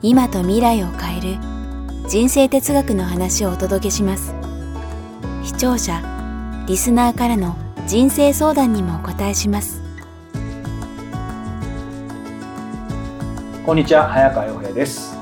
今と未来を変える人生哲学の話をお届けします。視聴者リスナーからの人生相談にもお答えします。こんにちは早川洋平です。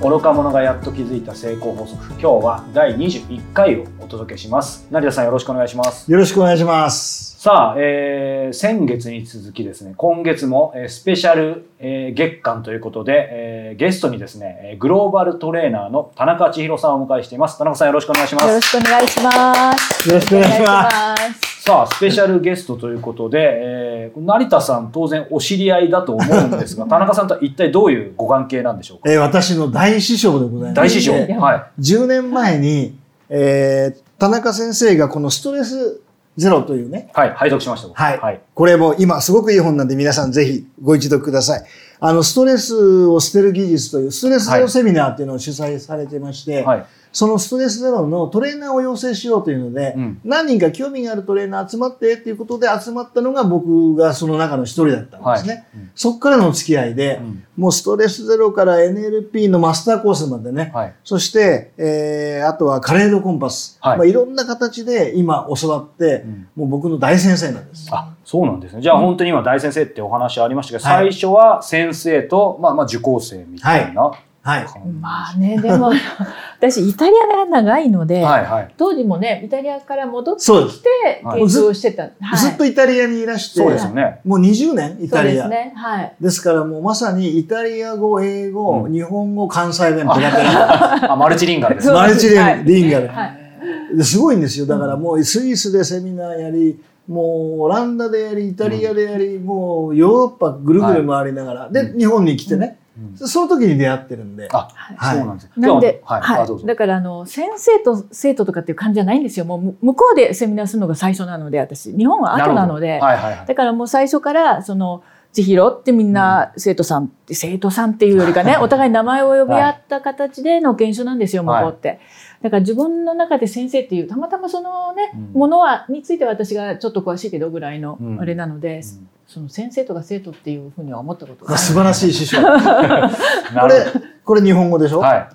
愚か者がやっと気づいた成功法則今日は第21回をお届けします成田さんよろしくお願いしますよろしくお願いします。さあ、えー先月に続きですね今月も、えースペシャル、えー月間ということで、えーゲストにですねえーグローバルトレーナーの田中千尋さんをお迎えしています田中さんよろしくお願いしますよろしくお願いします。よろしくお願いします。す。さあ、スペシャルゲストということで、えー成田さん当然お知り合いだと思うんですが、田中さんとは一体どういうご関係なんでしょうか？えー私の大師匠でございます。大師匠。えーは10年前に、えー田中先生がこのストレスゼロというね、い。はい。拝読しました。僕はい。はい。これも今すごくいい本なんで皆さんぜひご一読ください。あの、ストレスを捨てる技術というストレスゼロセミナーっていうのを主催されてまして、はい。そのストレスゼロのトレーナーを養成しようというので、うん何人か興味があるトレーナー集まってっていうことで集まったのが僕がその中の一人だったんですね。うんそこからのお付き合いで、うんもうストレスゼロから NLP のマスターコースまでね、はい。そして、えーあとはカレードコンパス、はいいまあ、いろんな形で今教わって、うんもう僕の大先生なんです。あ、そうなんですね。じゃあ本当に今大先生ってお話ありましたけど、はい最初は先生と、まあまあ受講生みたいな。ははい。まあね、でも、私、イタリアが長いので、いはい。当時もね、イタリアから戻ってきて、はい研修をしてた。はいずっとイタリアにいらして、そうですよね。もう20年イタリア。そうですね。はい。ですからもうまさにイタリア語、英語、うん日本語、関西弁ペラペラ。あ、マルチリンガルですマルチリン,、はいリンガル、はい。ですごいんですよ。だからもうスイスでセミナーやり、もうオランダでやり、イタリアでやり、もうヨーロッパぐるぐる回りながら、で、日本に来てね、うんその時に出会ってるんで。あ、はいそうなんです。なんで、はい。はい。だから、あの、先生と生徒とかっていう感じじゃないんですよ。もう、む向こうでセミナーするのが最初なので、私。日本は後なので、はいはいはい。だからもう最初から、その、千尋ってみんな生徒さんって、生徒さんっていうよりかね、お互い名前を呼び合った形での研修なんですよ、向こうって。だから自分の中で先生っていう、たまたまそのね、うんものは、については私がちょっと詳しいけどぐらいのうんあれなので、うんその先生とか生徒っていうふうには思ったことがあ素晴らしい師匠。な これこれ日本語でしょ、ど。はい。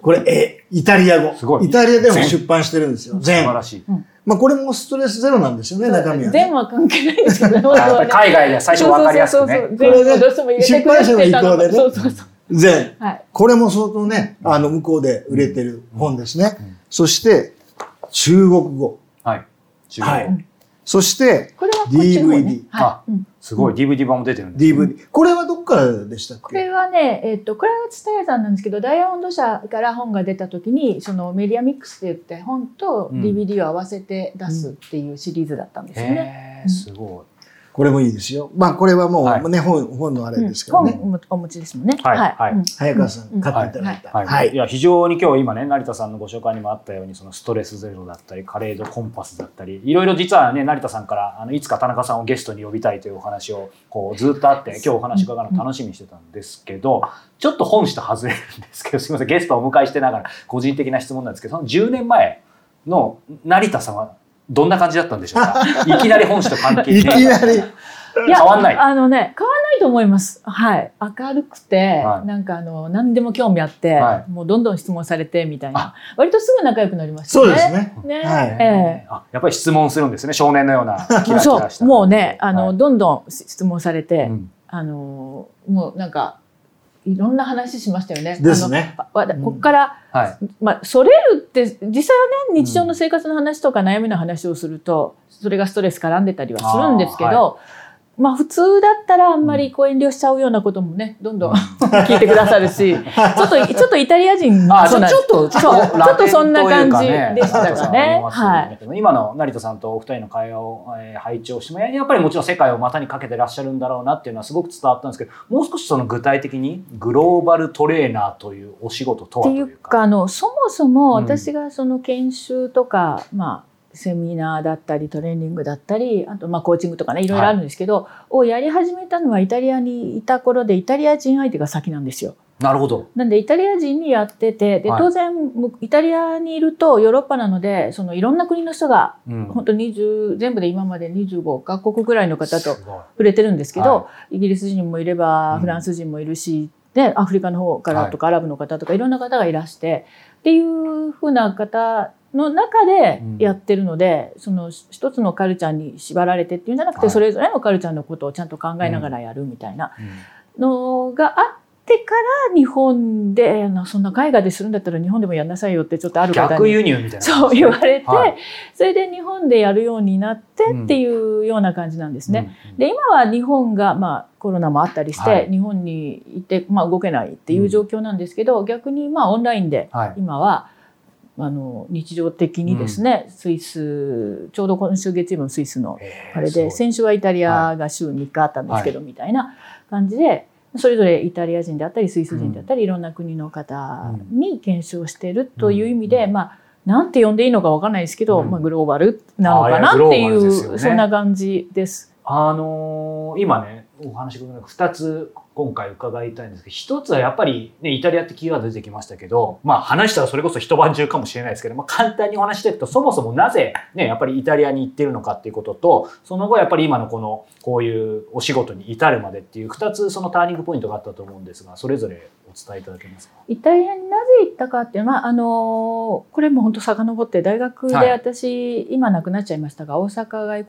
これ、え、イタリア語。すごいイタリアでも出版してるんですよ。素全晴。らしい。まあこれもストレスゼロなんですよね、中身は、ね。全は関係ないですけど、あやっぱり海外では最初分かりやすくね。全部どうしても入れてくれてたの出版社の意向でねそうそうそう。全。はい。これも相当ね、あの、向こうで売れてる本ですね。うんそして、中国語。はい。中国はい。そして、DVD。あはい。うんすごい DVD 版も出てるんです。DVD。これはどっからでしたっこれけはね、えっと、これは蔦屋さんなんですけど、ダイヤモンド社から本が出た時に、そのメディアミックスって言って、本とうん DVD を合わせて出すっていうシリーズだったんですよね。すごこれもいいですよ。まあこれはもうはいね、本、本のあれうんですからね。本お持ちですもんね。はいはいうん早川さうんん、買っていただいた。い。はい。、はいい。や、非常に今日今ね、成田さんのご紹介にもあったように、そのストレスゼロだったり、カレードコンパスだったり、いろいろ実はね、成田さんから、あの、いつか田中さんをゲストに呼びたいというお話を、こう、ずっとあって、今日お話伺うの楽しみにしてたんですけど、ちょっと本誌と外れるんですけど、すみません、ゲストをお迎えしてながら、個人的な質問なんですけど、その10年前の成田さんは、どんな感じだったんでしょうか？いきなり本誌と関係いきなり。いや変わんないあのね、変わんないと思います。はい。明るくて、はいなんかあの、何でも興味あって、はもうどんどん質問されてみたいな。割とすぐ仲良くなりましたね。そうですね。ね。はいええあやっぱり質問するんですね少年のようなキラキラしたそう、もうね、あの、はいどんどん質問されて、うんあの、もうなんか、いろんな話しましたよね。ですね。こっから、はい。まあ、それるって、実際はね、日常の生活の話とか悩みの話をすると、それがストレス絡んでたりはするんですけど、まあ普通だったらあんまりこう遠慮しちゃうようなこともね、どんどん 聞いてくださるし、ちょっと、ちょっとイタリア人あ、ちょそうなんちょっと、ちょっと、ちょっとそんな感じでしたかかね。はい。今の成田さんとお二人の会話を、えー拝聴しても、やっぱりもちろん世界を股にかけてらっしゃるんだろうなっていうのはすごく伝わったんですけど、もう少しその具体的にグローバルトレーナーというお仕事とはっていといううか。かあのそもそもうん私がその研修とか、まあセミナーだったりトレーニングだったりあとまあコーチングとかねいろいろあるんですけど、をやり始めたのはイタリアにいた頃でイタリア人相手が先なんですよ。なるほど。なんでイタリア人にやっててではい。当然むイタリアにいるとヨーロッパなのでそのいろんな国の人がうん。本当20全部で今まで25カ国ぐらいの方と触れてるんですけど、はイギリス人もいればうん。フランス人もいるし、でアフリカの方からとか、アラブの方とかいろんな方がいらしてっていうふうな方の中でうんやってるので、その一つのカルチャーに縛られてっていうんじゃなくて、はいそれぞれのカルチャーのことをちゃんと考えながらやるみたいなうんのがあってから日本でなそんな海外でするんだったら日本でもやんなさいよってちょっとある方に逆輸入みたいな。そう言われて、はいそれで日本でやるようになってっていうような感じなんですね。うん。で今は日本が、まあ、コロナもあったりして、はい日本にいて、まあ、動けないっていう状況なんですけど、逆にまあオンラインではい。今はあの日常的にですね、スイスちょうど今週月曜日のスイスのあれで先週はイタリアが週3日あったんですけど、みたいな感じでそれぞれイタリア人であったりスイス人であったり、いろんな国の方に研修をしているという意味で、うん。まあなんて呼んでいいのかわからないですけど、うん。まあ、グローバルなのかなあっていう、ね。そんな感じです。あのー今ねお話伺う2つ今回伺いたいんですけど一つはやっぱり、ね、イタリアってキーワード出てきましたけど、まあ、話したらそれこそ一晩中かもしれないですけど、まあ、簡単にお話していくとそもそもなぜ、ね、やっぱりイタリアに行ってるのかっていうこととその後やっぱり今のこのこういうお仕事に至るまでっていう2つそのターニングポイントがあったと思うんですがそれぞれお伝えいただけますか？イタリアになぜ行ったかっていうのは、あのこれも本当遡って大学ではい。私、今亡くなっちゃいましたが大阪外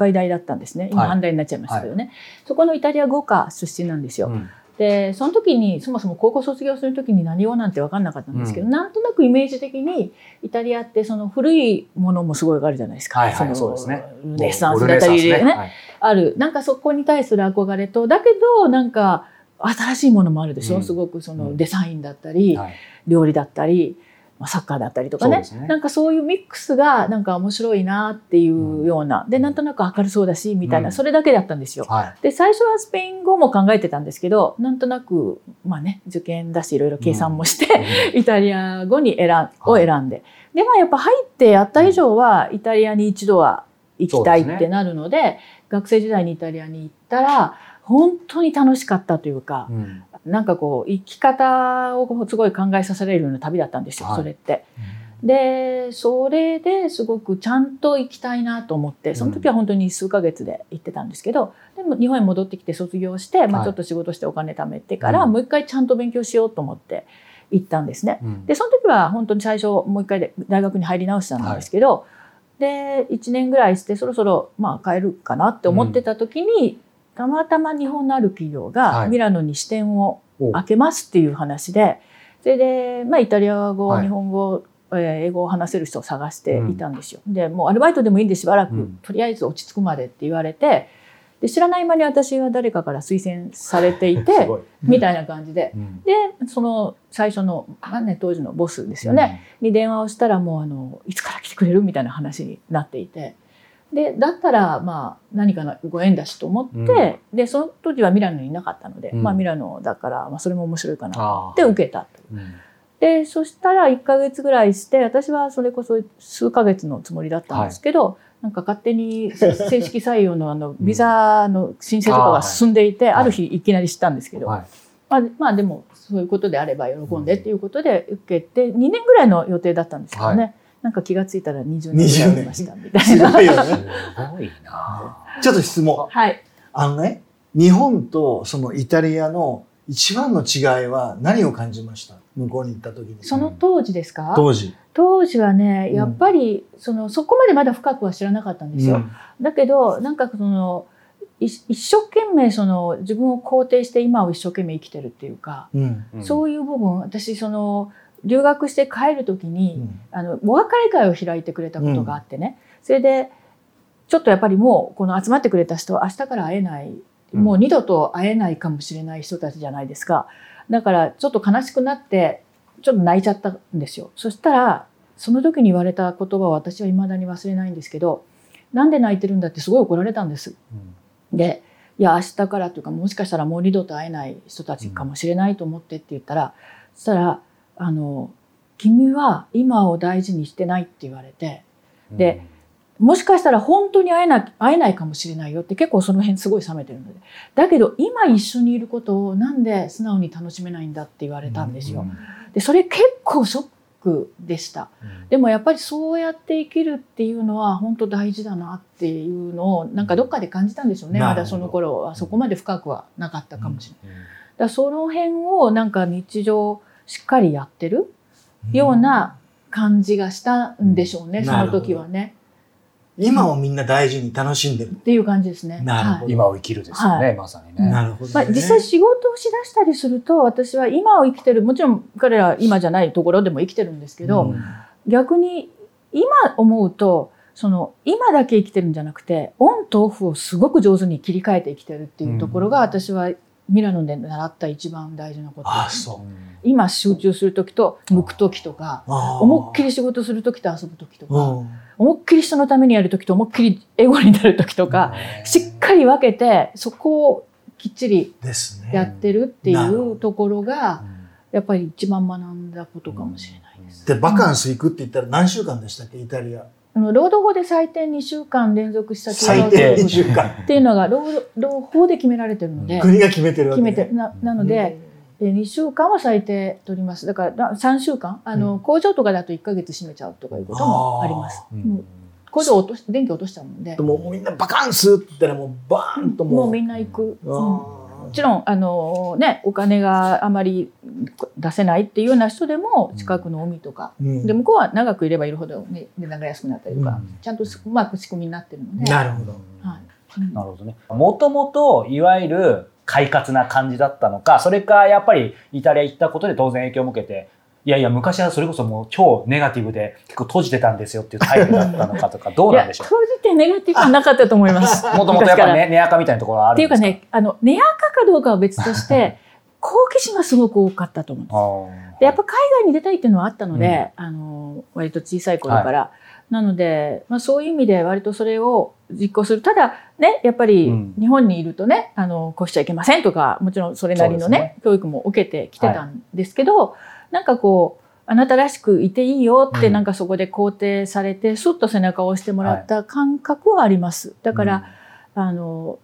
外大だったんですね。今はい。阪大になっちゃいましたけどね、そこのイタリア語科出身なんですよ。うん。でその時にそもそも高校卒業する時に何語なんて分かんなかったんですけど、なんとなくイメージ的にイタリアってその古いものもすごいあるじゃないですか。はいはいのそうですね。ルネサンスだったりもうルネサンスね。はい。あるなんかそこに対する憧れとだけどなんか新しいものもあるでしょ、うん。すごくそうん。のデザインだったり、はい。料理だったり、まあ、サッカーだったりとかね。ね。なんかそういうミックスがなんか面白いなっていうような、でなんとなく明るそうだしみたいな、うん。それだけだったんですよ。はい。で最初はスペイン語も考えてたんですけどなんとなくまあね受験だしいろいろ計算もして、イタリア語に選んを選んで、でまあやっぱ入ってやった以上はイタリアに一度は行きたいってなるので学生時代にイタリアに行ったら本当に楽しかったというか、うんなんかこう生き方をすごい考えさせられるような旅だったんですよ、はい。それって。でそれですごくちゃんと行きたいなと思ってその時は本当に数ヶ月で行ってたんですけど、でも日本に戻ってきて卒業して、まあ、はいちょっと仕事してお金貯めてから、うん。もう一回ちゃんと勉強しようと思って行ったんですね。うん。でその時は本当に最初もう一回で大学に入り直したんですけど、で1年ぐらいしてそろそろまあ帰るかなって思ってた時に、たまたま日本のある企業はがい。ミラノに支店をお開けますっていう話でそれで、まあ、イタリア語、はい。日本語、えー英語を話せる人を探していたんですよ。でもうアルバイトでもいいんでしばらく、うん。とりあえず落ち着くまでって言われてで知らない間に私は誰かから推薦されてい すてみたいな感じで。うん。でその最初の、まあね、当時のボスですよね、に電話をしたらもうあのいつから来てくれる？みたいな話になっていてでだったらまあ何かのご縁だしと思って、でその時はミラノにいなかったので、うん。まあ、ミラノだから、まあ、それも面白いかなあって受けたと。うん。でそしたら1ヶ月ぐらいして私はそれこそ数ヶ月のつもりだったんですけど、なんか勝手に正式採用のあの ビザの申請とかが進んでいて、はい。ある日いきなり知ったんですけど、はい。まあ、まあでもそういうことであれば喜んでっていうことで受けて2年ぐらいの予定だったんですけどね、はなんか気がついたら20年ぐらいおりましたみたいな。すごいよね。すごいなちょっと質問。はい、あのね、日本とそのイタリアの一番の違いは何を感じました？向こうに行った時に。その当時ですか？当時。当時はねうんやっぱりそのそこまでまだ深くは知らなかったんですよ。うんだけどなんかそのい一生懸命その自分を肯定して今を一生懸命生きてるっていうか、うん。うんそういう部分私その留学して帰る時に、うんあのお別れ会を開いてくれたことがあってね、それでちょっとやっぱりもうこの集まってくれた人明日から会えないもう二度と会えないかもしれない人たちじゃないですか。だからちょっと悲しくなってちょっと泣いちゃったんですよ。そしたらその時に言われた言葉を私は未だに忘れないんですけどなんで泣いてるんだってすごい怒られたんです。でいや明日からというかもしかしたらもう二度と会えない人たちかもしれないと思ってって言ったら、そしたらあの「君は今を大事にしてない」って言われてでもしかしたら本当に会えな会えないかもしれないよって結構その辺すごい冷めてるので。だけど今一緒にいることをなんで素直に楽しめないんだって言われたんですよ。でそれ結構ショックでした。でもやっぱりそうやって生きるっていうのは本当大事だなっていうのをなんかどっかで感じたんでしょうね。まだその頃は。そこまで深くはなかったかもしれない。だその辺をなんか日常しっかりやってるような感じがしたんでしょうね、その時はね。今をみんな大事に楽しんでる。っていう感じですね。なるほどはい今を生きるですよね、はいまさにね。なるほど、ね。まあ、実際仕事をしだしたりすると私は今を生きてるもちろん彼らは今じゃないところでも生きてるんですけど、うん逆に今思うとその今だけ生きてるんじゃなくてオンとオフをすごく上手に切り替えて生きてるっていうところが、私はミラノで習った一番大事なことあ、です。そう。今集中する時と向く時とか思いっきり仕事する時と遊ぶ時とか、うん思いっきり人のためにやる時と思いっきりエゴになる時とか、しっかり分けてそこをきっちり。やってるっていうところがやっぱり一番学んだことかもしれないです。で、バカンス行くって言ったら何週間でしたっけ、イタリア。あの労働法で最低2週間連続した最低2週間。っていうのが労働法で決められてるので、国が決めてるわけ、ね。決めてななので、え2週間は最低取ります。だから3週間？あの、うん。工場とかだと1ヶ月閉めちゃうとかいうこともあります。うん。もう工場落とし電気落としちゃうので。でもみんなバカンスって言ったらもうバーンともう。もうみんな行く。あうん。ーもちろんあの、ね、お金があまり出せないっていうような人でも近くの海とか、うん。で向こうは長くいればいるほど、ね、値段が安くなったりとか、うん。ちゃんとうまく仕組みになってるので。なるほど。はい。うん。なるほどね。もともと、いわゆる快活な感じだったのか、それかやっぱりイタリア行ったことで当然影響を受けて、いやいや、昔はそれこそもう超ネガティブで結構閉じてたんですよっていうタイプだったのかとか、どうなんでしょ当時ってネガティブはなかったと思います。う。もともとやっぱね、ネアカみたいなところはあっていうか？るんですかね、あの、ネアカかどうかは別として、好奇心はすごく多かったと思うんです。でやっぱ海外に出たいっていうのはあったので、あの割と小さい頃から、なので、まあ、そういう意味で割とそれを実行する。ただねやっぱりうん。日本にいるとね、あのこうしちゃいけませんとかもちろんそれなりのねね。教育も受けてきてたんですけど、なんかこうあなたらしくいていいよってうん。なんかそこで肯定されて、スッと背中を押してもらった感覚はあります。だから、あの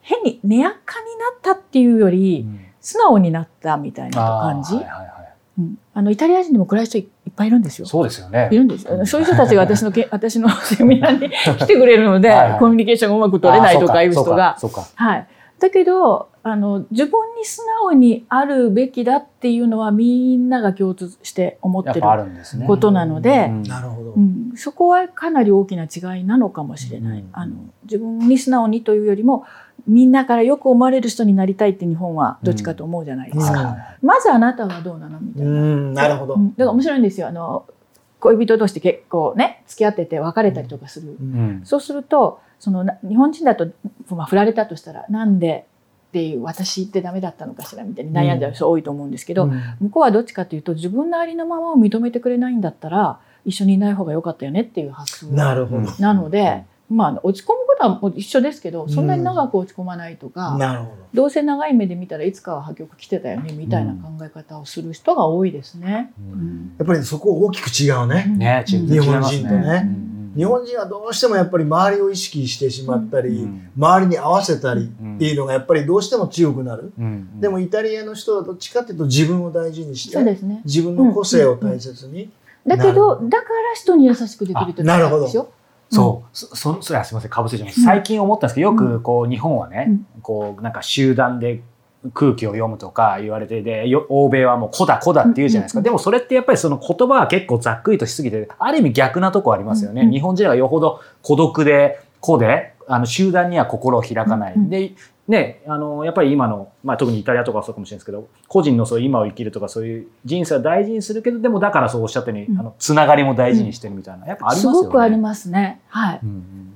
変に根やかになったっていうようり、ん。素直になったみたいな感じ。あーはいはいはい。うん。あのイタリア人でも暗い人いっぱいいるんですよ。そうですよねい。るんですよ。そういう人たちが私のけ 私のセミナーに来てくれるのではいはいコミュニケーションがうまく取れないとかいう人が。はい。だけどあの自分に素直にあるべきだっていうのはみんなが共通して思ってるやっぱあるんですね。ことなので、そこはかなり大きな違いなのかもしれない。うんあの自分に素直にというよりもみんなからよく思われる人になりたいって日本はどっちかと思うじゃないですか。うんまずあなたはどうなの？みたいうな。ん、なるほど。うんだから面白いんですよ。あの恋人同士で結構ね付き合ってて別れたりとかする。うんそうするとそのな日本人だと、まあ、振られたとしたらなんでっていう私ってダメだったのかしらみたいに悩んじゃう人多いと思うんですけど、うん向こうはどっちかというと自分のありのままを認めてくれないんだったら一緒にいない方が良かったよねっていう発想なるほど。なので、まあ、落ち込むことはもう一緒ですけどそんなに長く落ち込まないとか、なるほど。うせ長い目で見たらいつかは破局来てたよねみたいな考え方をする人が多いですね。ううん。んど。やっぱりそこ大きく違うね。ね、うん。違います日本人とね。うん。日本人はどうしてもやっぱり周りを意識してしまったり、うん。周りに合わせたりっていうのがやっぱりどうしても強くなる。うん。でもイタリアの人はどっちかっていうと自分を大事にして、そうですね。自分の個性を大切に。だけどどだから人に優しくできるってあなるほどですよ。そう、そ、そ、それはすみません、かぶせちゃいます。うん。最近思ったんですけど、よくこう、日本はね、うん。こう、なんか集団で空気を読むとか言われてで、よ欧米はもう子だ子だって言うじゃないですか。うんでもそれってやっぱりその言葉は結構ざっくりとしすぎて、ある意味逆なとこありますよね。うん日本人はよほど孤独で、子で、あの集団には心を開かない。うん。で、ね、あの、やっぱり今の、まあ特にイタリアとかはそうかもしれないですけど、個人のそういう今を生きるとかそういう人生は大事にするけど、でもだからそうおっしゃったように、うんあの、つながりも大事にしてるみたいな、やっぱありますすよね。ごくありますね。はい。うんうんうん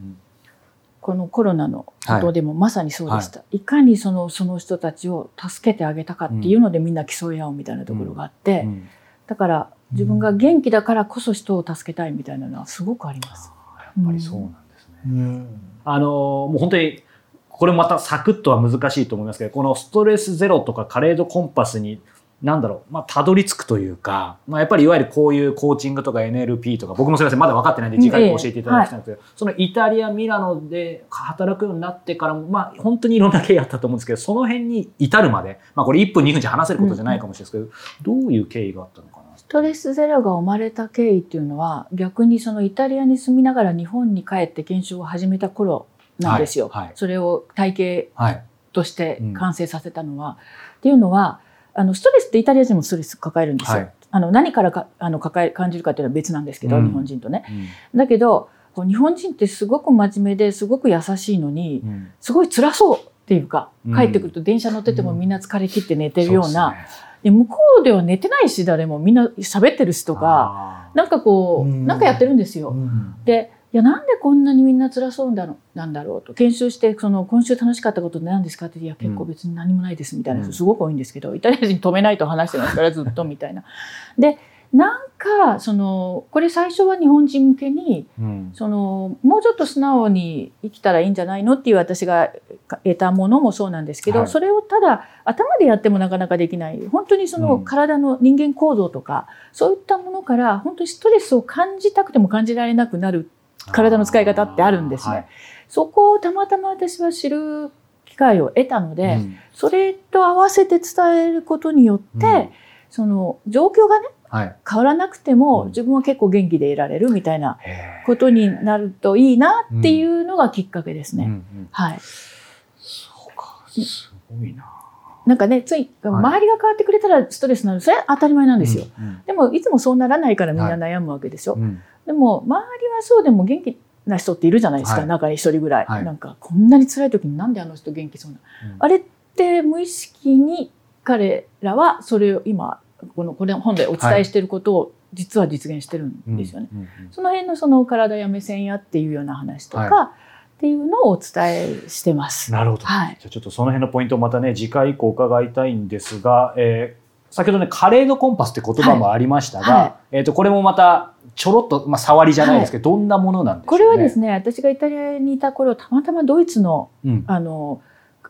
このコロナのことでもまさにそうでした、い、かにそのその人たちを助けてあげたかっていうのでみんな競い合うみたいなところがあって、うんだから自分が元気だからこそ人を助けたいみたいなのはすごくあります。やっぱりそうなんですね。うんあのもう本当にこれまたサクッとは難しいと思いますけどこのストレスゼロとかカレードコンパスになんだろう、まあ、たどり着くというか、まあ、やっぱりいわゆるこういうコーチングとか NLP とか僕もすみませんまだ分かってないんで次回教えていただきたいんですけど、そのイタリア・ミラノで働くようになってからも、まあ、本当にいろんな経緯あったと思うんですけどその辺に至るまで、まあ、これ1分2分じゃ話せることじゃないかもしれないですけど、どういう経緯があったのかな？ストレスゼロが生まれた経緯っていうのは逆にそのイタリアに住みながら日本に帰って研修を始めた頃なんですよ。はいはい。それを体系はい。として完成させたのは。っていうのはあのストレスってイタリア人もストレス抱えるんですよ。はい。あの何からかあの抱え感じるかっていうのは別なんですけど、うん。日本人とね。うん。だけどこう日本人ってすごく真面目ですごく優しいのにうん。すごい辛そうっていうかうん。帰ってくると電車乗っててもみんな疲れ切って寝てるような、そで向こうでは寝てないし誰もみんな喋ってるしとかあー。なんかこう、うん。なんかやってるんですよ。うん。でいやなんでこんなにみんな辛そうだろなんだろうと。研修してその今週楽しかったことって何ですかっていや結構別に何もないですみたいなうん。人すごく多いんですけど、イタリア人止めないと話してますからずっとみたいな。でなんかそのこれ最初は日本人向けにうん。そのもうちょっと素直に生きたらいいんじゃないのっていう私が得たものもそうなんですけど、はい。それをただ頭でやってもなかなかできない。本当にそのうん。体の人間行動とか、そういったものから本当にストレスを感じたくても感じられなくなる体の使い方ってあるんですね。はい。そこをたまたま私は知る機会を得たので、うん。それと合わせて伝えることによって、うん。その状況がねはい。変わらなくても、うん。自分は結構元気でいられるみたいなことになるといいなっていうのがきっかけですね。はい。そうかすごいな。なんかね、つい、周りが変わってくれたらストレスになる。それは当たり前なんですよ。うんでも、いつもそうならないからみんな悩むわけでしょ。うんでも、周りはそうでも元気な人っているじゃないですか。はい中に一人ぐらい,、はいなんか、こんなに辛い時になんであの人元気そうな。うんあれって無意識に彼らはそれを今、この、これ本でお伝えしていることを実は実現してるんですよね。その辺のその体や目線やっていうような話とか、はっていうのをお伝えしてます。なるほど。はい。じゃあちょっとその辺のポイントをまたね次回以降伺いたいんですが、えー先ほどねカレーのコンパスって言葉もありましたが、はい。はえっ、とこれもまたちょろっとまあ触りじゃないですけど、どんなものなんでしょうね。これはですね、私がイタリアにいた頃、たまたまドイツのうん。あの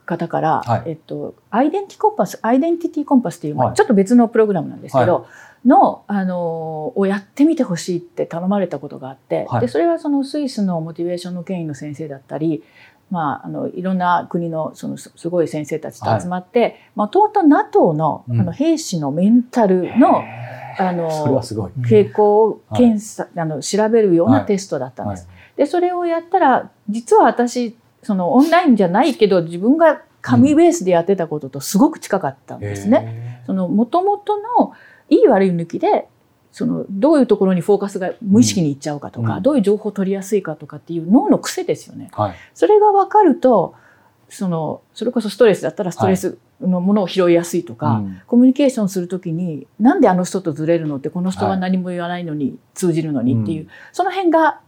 方から、はい。えっと、アイデンティコンパス、アイデンティティコンパスっていう、まあはいちょっと別のプログラムなんですけど、の、あの、をやってみてほしいって頼まれたことがあって、はい。で、それはそのスイスのモチベーションの権威の先生だったり、まあ、あのいろんな国のそのすすごい先生たちと集まってもともと NATO の,、うん。あの兵士のメンタルのへー。あの。傾向をはい。検査、あの調べるようなはいテストだったんです。はい。でそれをやったら実は私そのオンラインじゃないけど自分が紙ベースでやってたこととすごく近かったんですね。へその元々のいい悪い抜きでそのどういうところにフォーカスが無意識にいっちゃうかとか、うんどういう情報を取りやすいかとかっていう脳の癖ですよね。ーはい。それが分かるとそのそれこそストレスだったらストレスのものを拾いやすいとか、うんコミュニケーションするときになんであの人とずれるのってこの人は何も言わないのに通じるのにっていう、うんその辺が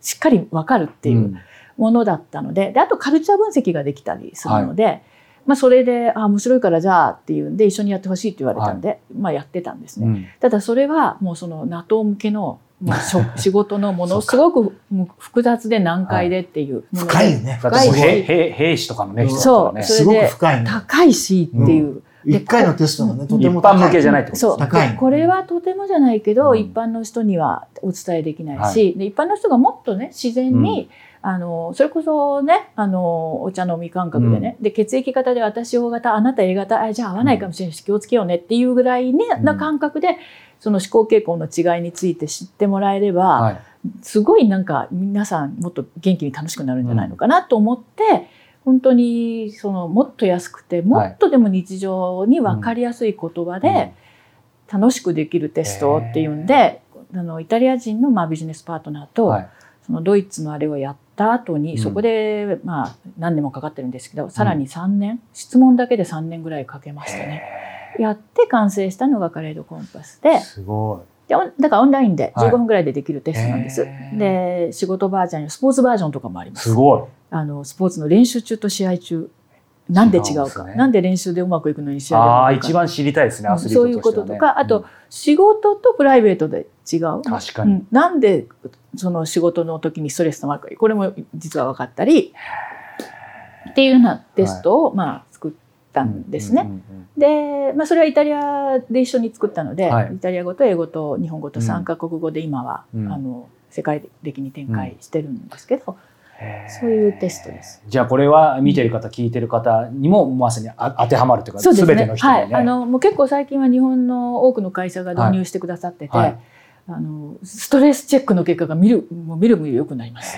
しっかり分かるっていうものだったのでであとカルチャー分析ができたりするので、まあ、それであ面白いからじゃあっていうんで一緒にやってほしいって言われたんで、まあ、やってたんですね。うん。ただそれはもうその NATO 向けのもうしょ 仕事のものすごく複雑で難解でっていうもので。深いよね。深い兵兵兵士とかのね人だったらね。そう。すごく深いね。高いしっていう。一回のテストがね、とて一も高い。般向けじゃないってことそう。高いでこれはとてもじゃないけど、うん。一般の人にはお伝えできないはし、で一般の人がもっとね自然に、あのそれこそねあのお茶飲み感覚でね、で血液型で私 O 型あなた A 型あじゃあ合わないかもしれないし気をつけようねっていうぐらい、ねうん。な感覚でその思考傾向の違いについて知ってもらえれば、はい。すごいなんか皆さんもっと元気に楽しくなるんじゃないのかなと思って、本当にそのもっと安くてもっとでも日常に分かりやすい言葉で楽しくできるテストっていうんで、あのイタリア人のまあビジネスパートナーと、はいそのドイツのあれをやった後に、うんそこでまあ何年もかかってるんですけどさらに3年、質問だけで3年ぐらいかけましたね。やって完成したのがカレードコンパスですごでオンだからオンラインではい15分ぐらいでできるテストなんです。へーで仕事バージョンやスポーツバージョンとかもありい。ます。すごい。あのスポーツの練習中と試合中なんで違うか。ね。なんで練習でうまくいくのに試合でうああ一番知りたいですねアスリートそういうこととか、あと仕事とプライベートで違う？確かに。うん、なんでその仕事の時にストレス溜まるか。これも実は分かったり。っていうようなテストを、まあ作ったんですね。うんうんうんで、まあ、それはイタリアで一緒に作ったので、はい。イタリア語と英語と日本語と3カ国語で今は、うん。あの世界的に展開してるんですけど、そういうテストです。じゃあこれは見てる方聞いてる方にもまさにあ当てはまるというかそうですね。全ての人にね、はい、あのもう結構最近は日本の多くの会社が導入してくださってて、はいはいあのストレスチェックの結果が見るもう見る見る良くなります。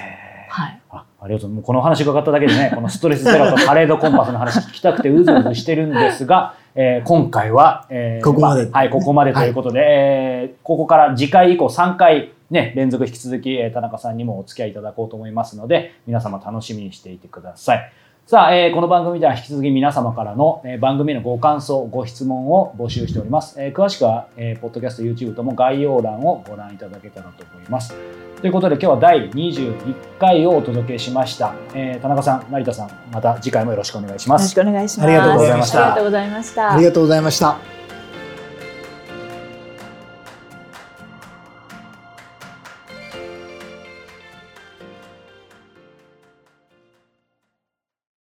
はい。あありがとうもうこの話伺っただけでね このストレスゼロとパレードコンパスの話聞きたくてうずうずしてるんですが、えー今回は、えーここまであはいここまでということで、えーここから次回以降3回ね連続引き続き、えー田中さんにもお付き合いいただこうと思いますので皆様楽しみにしていてください。さあ、えーこの番組では引き続き皆様からの、えー番組へのご感想、ご質問を募集しております。えー詳しくは、えーポッドキャスト、YouTube とも概要欄をご覧いただけたらと思います。ということで今日は第21回をお届けしました。えー田中さん、成田さん、また次回もよろしくお願いしますよろし。くお願いします。ありがとうございましたありがとうございましたあり。がとうございました。